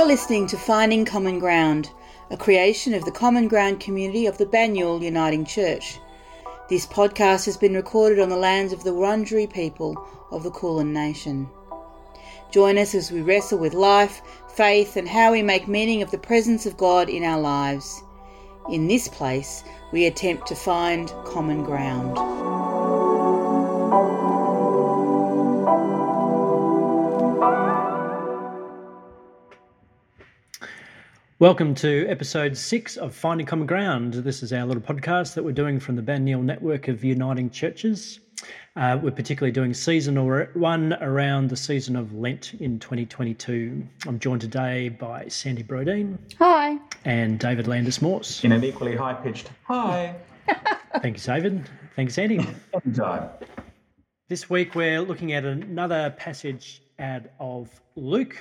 You're listening to Finding Common Ground, a creation of the Common Ground community of the Banyule Uniting Church. This podcast has been recorded on the lands of the Wurundjeri people of the Kulin Nation. Join us as we wrestle with life, faith, and how we make meaning of the presence of God in our lives. In this place, we attempt to find common ground. Welcome to episode six of Finding Common Ground. This is our little podcast that we're doing from the Banyule Network of Uniting Churches. Uh, we're particularly doing season one around the season of Lent in 2022. I'm joined today by Sandy Brodeen. Hi. And David Landis Morse. In an equally high pitched hi. Thank you, David. Thanks, Sandy. Anytime. This week we're looking at another passage out of Luke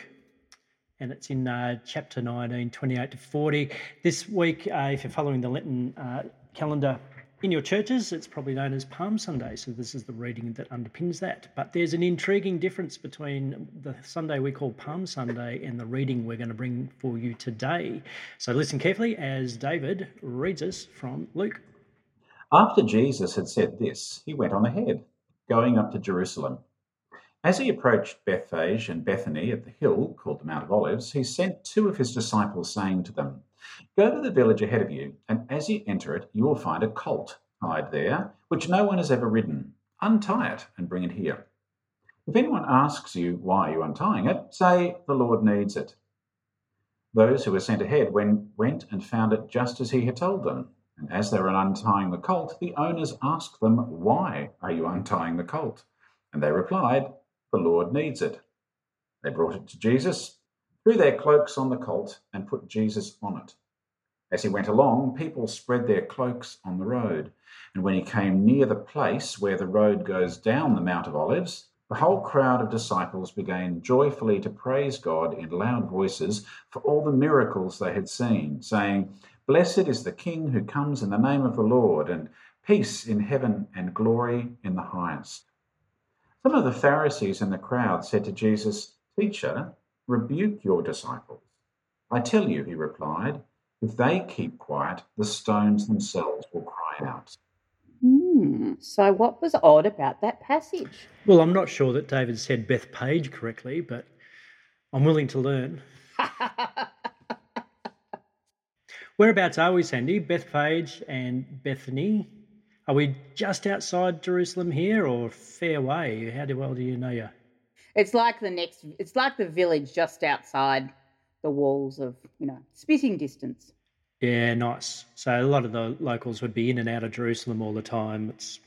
and it's in uh, chapter 19, 28 to 40. This week, uh, if you're following the Lenten uh, calendar in your churches, it's probably known as Palm Sunday. So this is the reading that underpins that. But there's an intriguing difference between the Sunday we call Palm Sunday and the reading we're going to bring for you today. So listen carefully as David reads us from Luke. After Jesus had said this, he went on ahead, going up to Jerusalem. As he approached Bethphage and Bethany at the hill called the Mount of Olives, he sent two of his disciples, saying to them, Go to the village ahead of you, and as you enter it, you will find a colt tied there, which no one has ever ridden. Untie it and bring it here. If anyone asks you why you are untying it, say, The Lord needs it. Those who were sent ahead went and found it just as he had told them. And as they were untying the colt, the owners asked them, Why are you untying the colt? And they replied, the Lord needs it. They brought it to Jesus, threw their cloaks on the colt, and put Jesus on it. As he went along, people spread their cloaks on the road. And when he came near the place where the road goes down the Mount of Olives, the whole crowd of disciples began joyfully to praise God in loud voices for all the miracles they had seen, saying, Blessed is the King who comes in the name of the Lord, and peace in heaven and glory in the highest. Some of the Pharisees in the crowd said to Jesus, Teacher, rebuke your disciples. I tell you, he replied, if they keep quiet, the stones themselves will cry out. Hmm. So, what was odd about that passage? Well, I'm not sure that David said Bethphage correctly, but I'm willing to learn. Whereabouts are we, Sandy? Bethphage and Bethany? Are we just outside Jerusalem here or fair way? How well do you know you? It's like the next, it's like the village just outside the walls of, you know, spitting distance. Yeah, nice. So a lot of the locals would be in and out of Jerusalem all the time. It's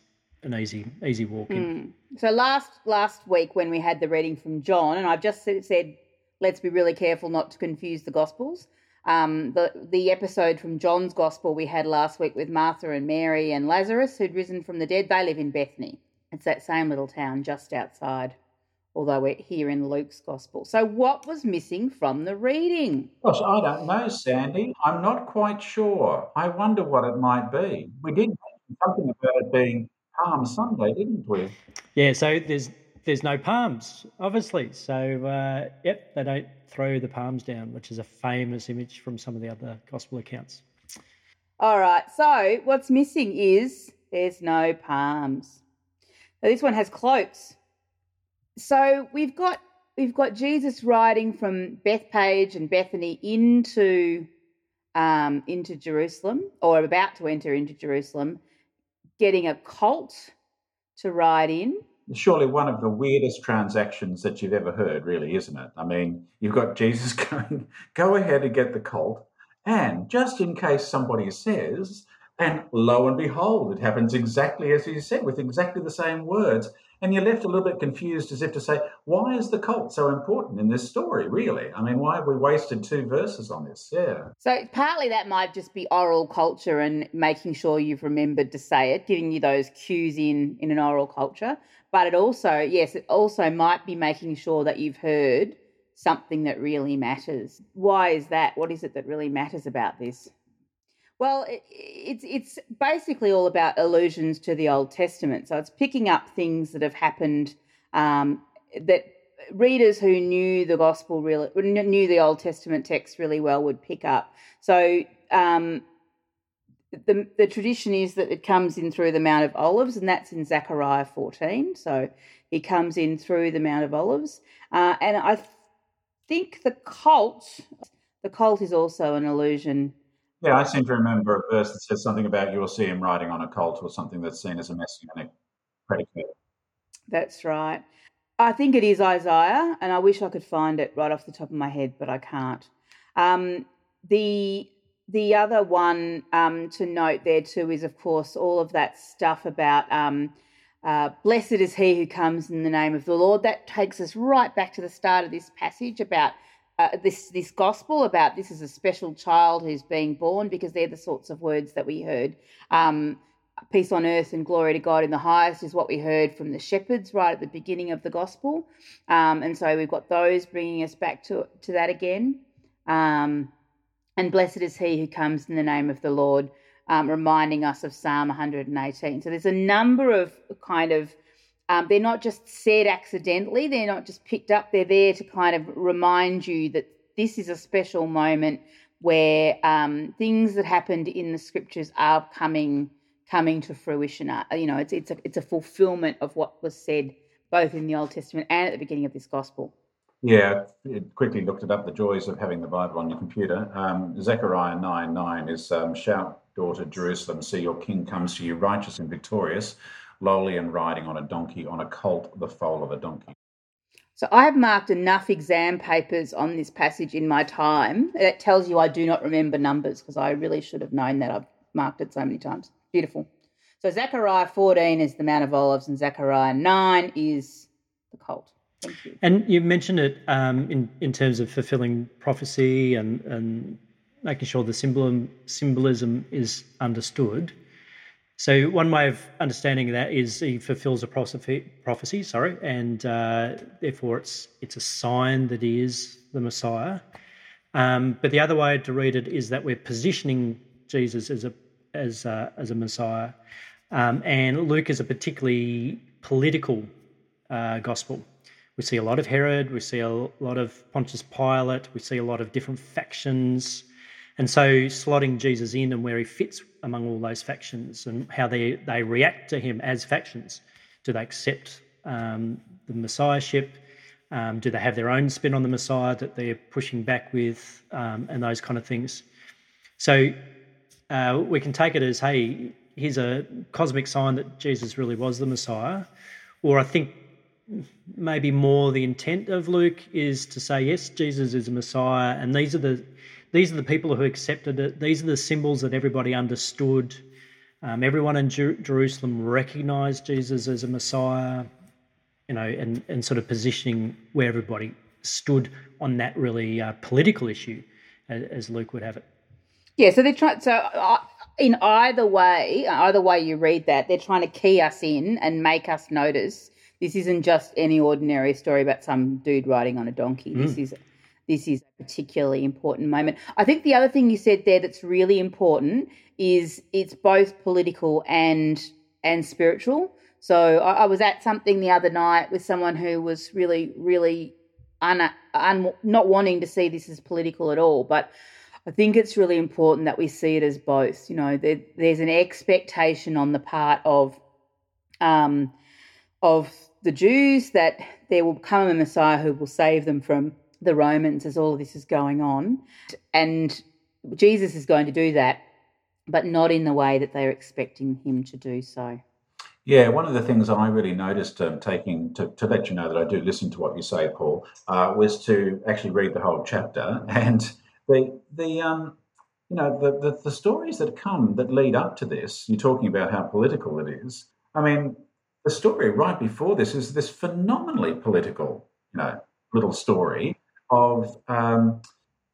an easy, easy walk in. Mm. So last last week when we had the reading from John, and I've just said, let's be really careful not to confuse the Gospels. Um, the the episode from John's Gospel we had last week with Martha and Mary and Lazarus who'd risen from the dead. They live in Bethany. It's that same little town just outside. Although we're here in Luke's Gospel. So, what was missing from the reading? Gosh, I don't know, Sandy. I'm not quite sure. I wonder what it might be. We did mention something about it being Palm Sunday, didn't we? Yeah, so there's there's no palms, obviously. So, uh, yep, they don't throw the palms down, which is a famous image from some of the other gospel accounts. All right. So, what's missing is there's no palms. Now, this one has cloaks. So we've got we've got Jesus riding from Bethphage and Bethany into um, into Jerusalem, or about to enter into Jerusalem, getting a colt to ride in surely one of the weirdest transactions that you've ever heard, really, isn't it? I mean, you've got Jesus going, go ahead and get the colt. And just in case somebody says, and lo and behold, it happens exactly as he said, with exactly the same words. And you're left a little bit confused as if to say, why is the cult so important in this story, really? I mean, why have we wasted two verses on this? Yeah. So partly that might just be oral culture and making sure you've remembered to say it, giving you those cues in in an oral culture. But it also, yes, it also might be making sure that you've heard something that really matters. Why is that? What is it that really matters about this? Well, it, it's it's basically all about allusions to the Old Testament. So it's picking up things that have happened um, that readers who knew the gospel really knew the Old Testament text really well would pick up. So um, the the tradition is that it comes in through the Mount of Olives, and that's in Zechariah 14. So he comes in through the Mount of Olives, uh, and I think the colt, the colt is also an allusion. Yeah, I seem to remember a verse that says something about you'll see him riding on a colt or something that's seen as a messianic predicate. That's right. I think it is Isaiah, and I wish I could find it right off the top of my head, but I can't. Um, the the other one um, to note there too is, of course, all of that stuff about um, uh, blessed is he who comes in the name of the Lord. That takes us right back to the start of this passage about uh, this this gospel about this is a special child who's being born because they're the sorts of words that we heard. Um, peace on earth and glory to God in the highest is what we heard from the shepherds right at the beginning of the gospel, um, and so we've got those bringing us back to to that again. Um, and blessed is he who comes in the name of the Lord, um, reminding us of Psalm 118. So there's a number of kind of, um, they're not just said accidentally, they're not just picked up, they're there to kind of remind you that this is a special moment where um, things that happened in the scriptures are coming coming to fruition. Uh, you know, it's it's a it's a fulfillment of what was said both in the Old Testament and at the beginning of this gospel. Yeah, it quickly looked it up. The joys of having the Bible on your computer. Um, Zechariah 9 9 is um, Shout, daughter Jerusalem, see your king comes to you, righteous and victorious, lowly and riding on a donkey, on a colt, the foal of a donkey. So I have marked enough exam papers on this passage in my time. It tells you I do not remember numbers because I really should have known that. I've marked it so many times. Beautiful. So Zechariah 14 is the Mount of Olives, and Zechariah 9 is the colt. You. And you mentioned it um, in in terms of fulfilling prophecy and and making sure the symbolism symbolism is understood. So one way of understanding that is he fulfills a prophecy, prophecy sorry, and uh, therefore it's it's a sign that he is the Messiah. Um, but the other way to read it is that we're positioning Jesus as a as a, as a Messiah, um, and Luke is a particularly political uh, gospel. We see a lot of Herod, we see a lot of Pontius Pilate, we see a lot of different factions. And so slotting Jesus in and where he fits among all those factions and how they, they react to him as factions. Do they accept um, the messiahship? Um, do they have their own spin on the Messiah that they're pushing back with, um, and those kind of things? So uh, we can take it as, hey, here's a cosmic sign that Jesus really was the Messiah. Or I think maybe more the intent of Luke is to say yes, Jesus is a Messiah, and these are the these are the people who accepted it. These are the symbols that everybody understood. Um, everyone in Jer- Jerusalem recognized Jesus as a Messiah, you know, and and sort of positioning where everybody stood on that really uh, political issue, as, as, Luke would have it. Yeah, so they're trying. So uh, in either way, either way you read that, they're trying to key us in and make us notice this isn't just any ordinary story about some dude riding on a donkey. Mm. This is this is a particularly important moment. I think the other thing you said there that's really important is it's both political and and spiritual. So I, I was at something the other night with someone who was really, really un, un, not wanting to see this as political at all, but I think it's really important that we see it as both. You know, there, there's an expectation on the part of um, of the Jews that there will come a Messiah who will save them from the Romans as all of this is going on. And Jesus is going to do that, but not in the way that they're expecting him to do so. Yeah, one of the things I really noticed um, taking to, to let you know that I do listen to what you say, Paul, uh, was to actually read the whole chapter and the the um, you know the, the the stories that come that lead up to this. You're talking about how political it is. I mean, the story right before this is this phenomenally political, you know, little story of, um,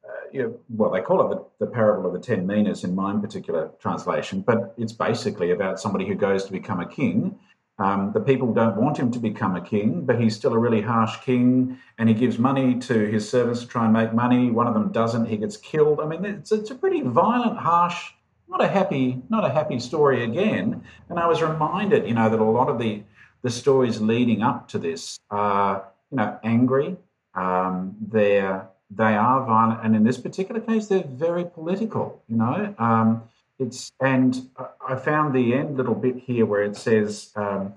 uh, you know, well, they call it the, the, parable of the ten minas in my particular translation, but it's basically about somebody who goes to become a king. Um, the people don't want him to become a king, but he's still a really harsh king, and he gives money to his servants to try and make money. One of them doesn't; he gets killed. I mean, it's, it's a pretty violent, harsh not a happy not a happy story again. And I was reminded, you know, that a lot of the the stories leading up to this are you know, angry. Um, they're they are violent, and in this particular case, they're very political. You know, um, it's and I found the end little bit here where it says, um,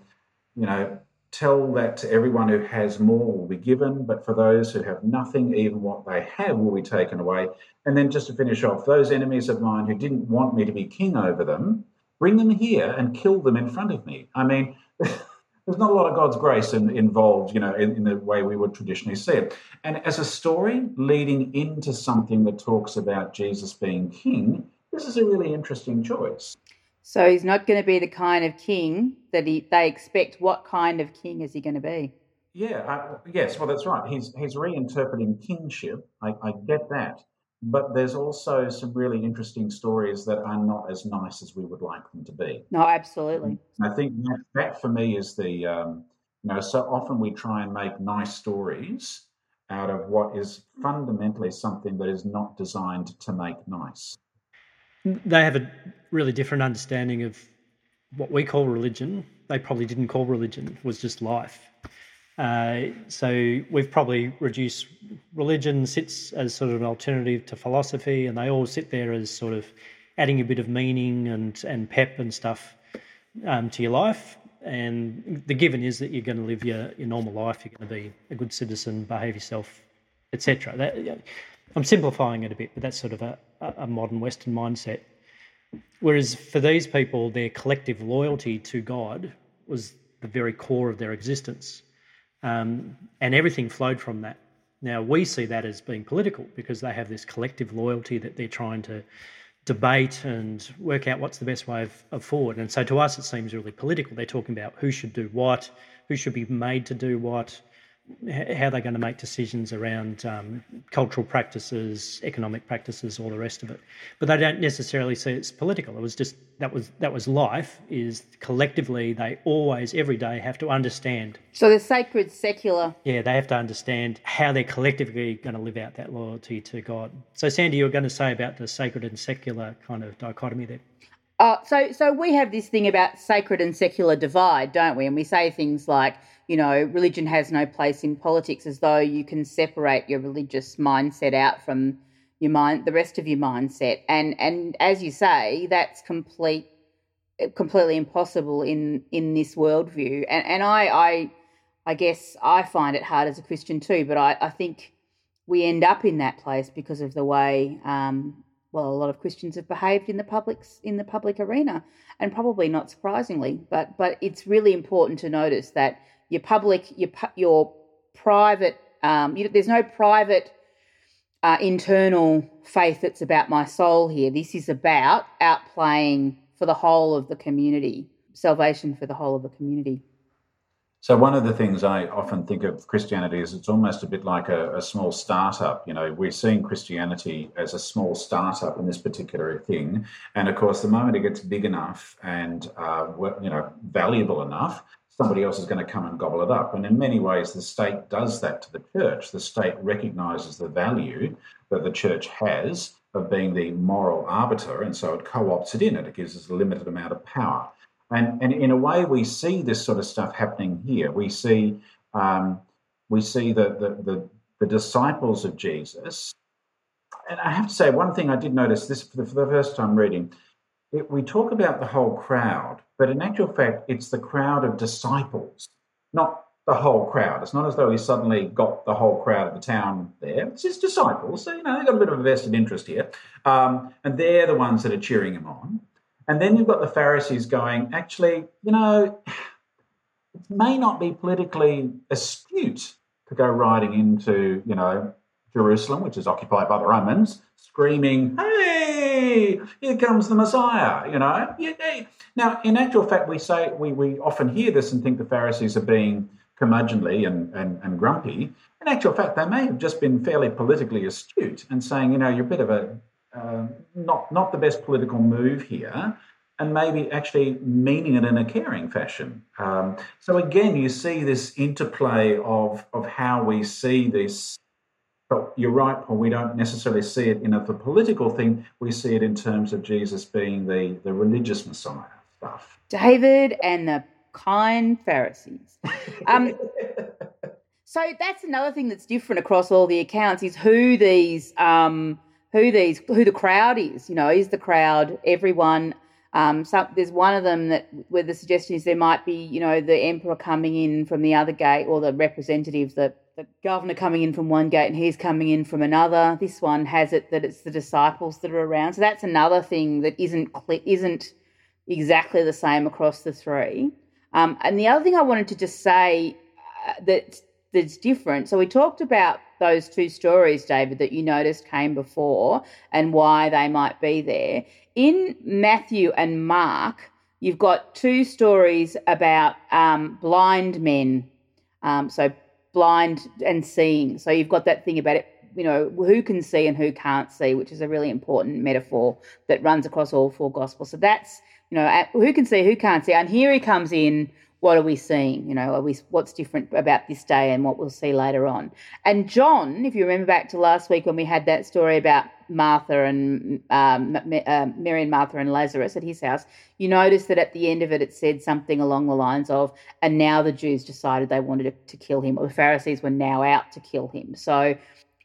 you know, tell that to everyone who has more will be given, but for those who have nothing, even what they have will be taken away. And then just to finish off, those enemies of mine who didn't want me to be king over them, bring them here and kill them in front of me. I mean. there's not a lot of God's grace in, involved, you know, in, in, the way we would traditionally see it. And as a story leading into something that talks about Jesus being king, this is a really interesting choice. So he's not going to be the kind of king that he, they expect. What kind of king is he going to be? Yeah, uh, yes, well, that's right. He's he's reinterpreting kingship. I, I get that, but there's also some really interesting stories that are not as nice as we would like them to be. No, absolutely. And I think that, that for me is the, um, you know, so often we try and make nice stories out of what is fundamentally something that is not designed to make nice. They have a really different understanding of what we call religion. They probably didn't call religion, it was just life. Uh, so we've probably reduced religion sits as sort of an alternative to philosophy, and they all sit there as sort of adding a bit of meaning and and pep and stuff um, to your life. And the given is that you're going to live your, your normal life. You're going to be a good citizen, behave yourself, etc. I'm simplifying it a bit, but that's sort of a, a modern Western mindset. Whereas for these people, their collective loyalty to God was the very core of their existence. Um, and everything flowed from that. Now, we see that as being political because they have this collective loyalty that they're trying to debate and work out what's the best way of, of forward. And so to us, it seems really political. They're talking about who should do what, who should be made to do what, how they're going to make decisions around um, cultural practices, economic practices, all the rest of it. But they don't necessarily see it's political. It was just that was that was life. Is collectively they always every day have to understand. So the sacred secular. Yeah, they have to understand how they're collectively going to live out that loyalty to God. So Sandy, you were going to say about the sacred and secular kind of dichotomy there. Uh, so, so we have this thing about sacred and secular divide, don't we? And we say things like, you know, religion has no place in politics, as though you can separate your religious mindset out from your mind, the rest of your mindset. And and as you say, that's complete, completely impossible in in this worldview. And and I I I guess I find it hard as a Christian too. But I I think we end up in that place because of the way um, well, a lot of Christians have behaved in the public in the public arena, and probably not surprisingly. But but it's really important to notice that your public, your your private, um, you, there's no private uh, internal faith that's about my soul here. This is about outplaying for the whole of the community, salvation for the whole of the community. So one of the things I often think of Christianity is it's almost a bit like a, a, small startup. You know, we're seeing Christianity as a small startup in this particular thing, and of course, the moment it gets big enough and uh, you know valuable enough, somebody else is going to come and gobble it up. And in many ways, the state does that to the church. The state recognizes the value that the church has of being the moral arbiter, and so it co-opts it in, and it gives us a limited amount of power. And, and in a way, we see this sort of stuff happening here. We see um, we see the, the, the, the, disciples of Jesus. And I have to say, one thing I did notice this for the, for the first time reading, it, we talk about the whole crowd, but in actual fact, it's the crowd of disciples, not the whole crowd. It's not as though he suddenly got the whole crowd of the town there. It's his disciples. So, you know, they've got a bit of a vested interest here. Um, and they're the ones that are cheering him on. And then you've got the Pharisees going, actually, you know, it may not be politically astute to go riding into, you know, Jerusalem, which is occupied by the Romans, screaming, hey, here comes the Messiah, you know. Now, in actual fact, we say, we, we often hear this and think the Pharisees are being curmudgeonly and, and, and grumpy. In actual fact, they may have just been fairly politically astute and saying, you know, you're a bit of a uh, not not the best political move here, and maybe actually meaning it in a caring fashion. Um, so again, you see this interplay of of how we see this. But you're right, Paul. We don't necessarily see it in a the political thing. We see it in terms of Jesus being the the religious Messiah stuff. David and the kind Pharisees. Um, So that's another thing that's different across all the accounts is who these um, who these who the crowd is. You know, is the crowd everyone? Um, there's one of them that where the suggestion is there might be, you know, the emperor coming in from the other gate or the representative, the, the governor coming in from one gate and he's coming in from another. This one has it that it's the disciples that are around. So that's another thing that isn't isn't exactly the same across the three. Um, and the other thing I wanted to just say uh, that that's different. So we talked about those two stories, David, that you noticed came before and why they might be there. In Matthew and Mark, you've got two stories about um, blind men. Um, so blind and seeing. So you've got that thing about it, you know, who can see and who can't see, which is a really important metaphor that runs across all four gospels. So that's, you know, who can see, who can't see. And here he comes in what are we seeing? You know, are we what's different about this day and what we'll see later on? And John, if you remember back to last week when we had that story about Martha and um, uh, Mary and Martha and Lazarus at his house, you notice that at the end of it, it said something along the lines of, "And now the Jews decided they wanted to, to kill him, or the Pharisees were now out to kill him." So.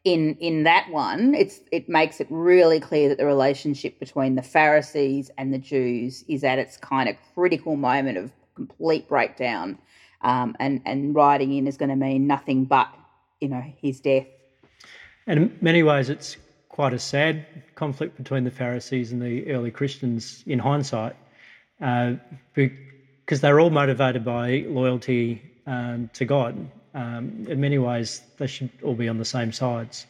In, in that one, it's it makes it really clear that the relationship between the Pharisees and the Jews is at its kind of critical moment of complete breakdown. Um, and and riding in is going to mean nothing but you know his death. And in many ways, it's quite a sad conflict between the Pharisees and the early Christians in hindsight, uh, because they're all motivated by loyalty um, to God. Um, in many ways, they should all be on the same sides.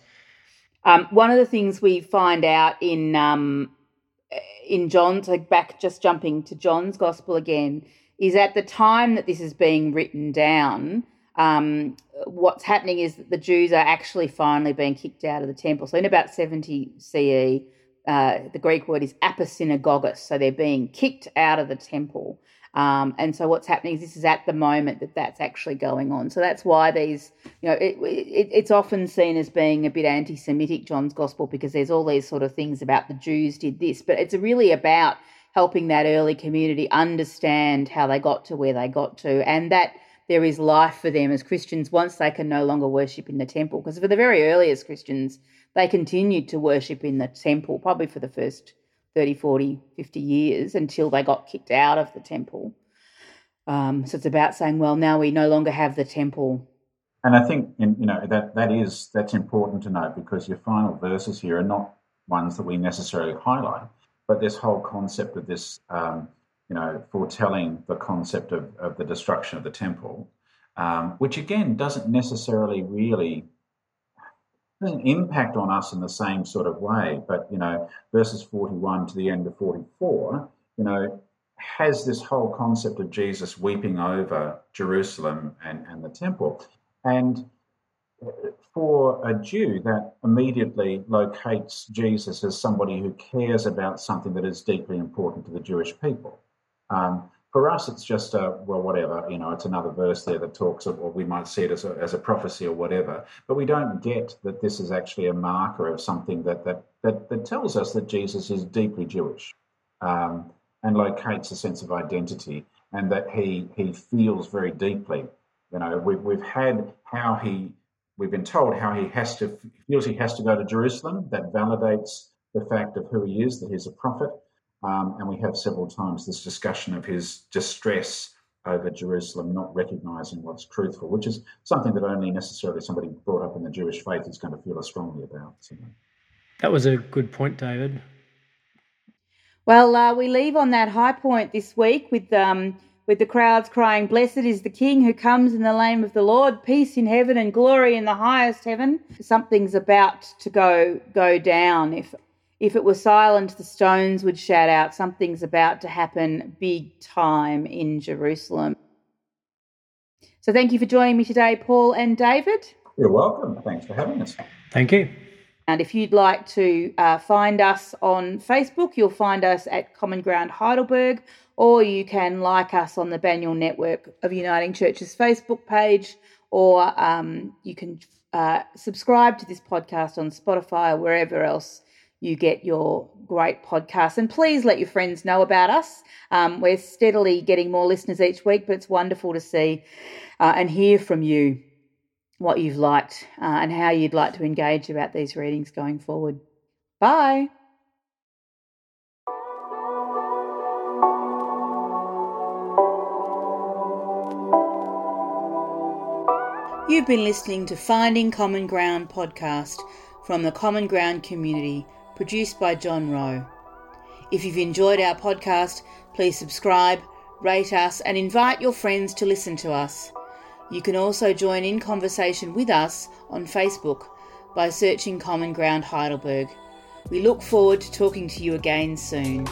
Um, one of the things we find out in um, in John's, like back just jumping to John's gospel again, is at the time that this is being written down, um, what's happening is that the Jews are actually finally being kicked out of the temple. So in about 70 CE, uh, the Greek word is aposynagogos. So they're being kicked out of the temple. Um, and so what's happening is this is at the moment that that's actually going on. So that's why these, you know, it, it, it's often seen as being a bit anti-Semitic, John's Gospel, because there's all these sort of things about the Jews did this, but it's really about helping that early community understand how they got to where they got to and that there is life for them as Christians once they can no longer worship in the temple. Because for the very earliest Christians, they continued to worship in the temple probably for the first 30, 40, 50 years until they got kicked out of the temple. Um, so it's about saying, well, now we no longer have the temple. And I think in, you know that that is that's important to note because your final verses here are not ones that we necessarily highlight but this whole concept of this, um, you know, foretelling the concept of, of the destruction of the temple, um, which again doesn't necessarily really doesn't impact on us in the same sort of way. But you know, verses 41 to the end of 44, you know, has this whole concept of Jesus weeping over Jerusalem and, and the temple. And for a Jew, that immediately locates Jesus as somebody who cares about something that is deeply important to the Jewish people. Um, for us, it's just a, well, whatever, you know, it's another verse there that talks of, or we might see it as a, as a prophecy or whatever, but we don't get that this is actually a marker of something that, that, that, that tells us that Jesus is deeply Jewish um, and locates a sense of identity and that he, he feels very deeply. You know, we've, we've had how he we've been told how he has to feels he has to go to Jerusalem. That validates the fact of who he is, that he's a prophet. Um, and we have several times this discussion of his distress over Jerusalem not recognizing what's truthful, which is something that only necessarily somebody brought up in the Jewish faith is going to feel as strongly about. So. That was a good point, David. Well, uh, we leave on that high point this week with um, with the crowds crying, Blessed is the King who comes in the name of the Lord, peace in heaven and glory in the highest heaven. Something's about to go go down. If if it were silent, the stones would shout out, Something's about to happen big time in Jerusalem. So thank you for joining me today, Paul and David. You're welcome. Thanks for having us. Thank you. And if you'd like to uh, find us on Facebook, you'll find us at Common Ground Heidelberg or you can like us on the Banyule Network of Uniting Churches Facebook page, or um, you can uh, subscribe to this podcast on Spotify or wherever else you get your great podcasts. And please let your friends know about us. Um, we're steadily getting more listeners each week, but it's wonderful to see uh, and hear from you. What you've liked uh, and how you'd like to engage about these readings going forward. Bye. You've been listening to Finding Common Ground podcast from the Common Ground community, produced by John Rowe. If you've enjoyed our podcast, please subscribe, rate us, and invite your friends to listen to us. You can also join in conversation with us on Facebook by searching Common Ground Heidelberg. We look forward to talking to you again soon.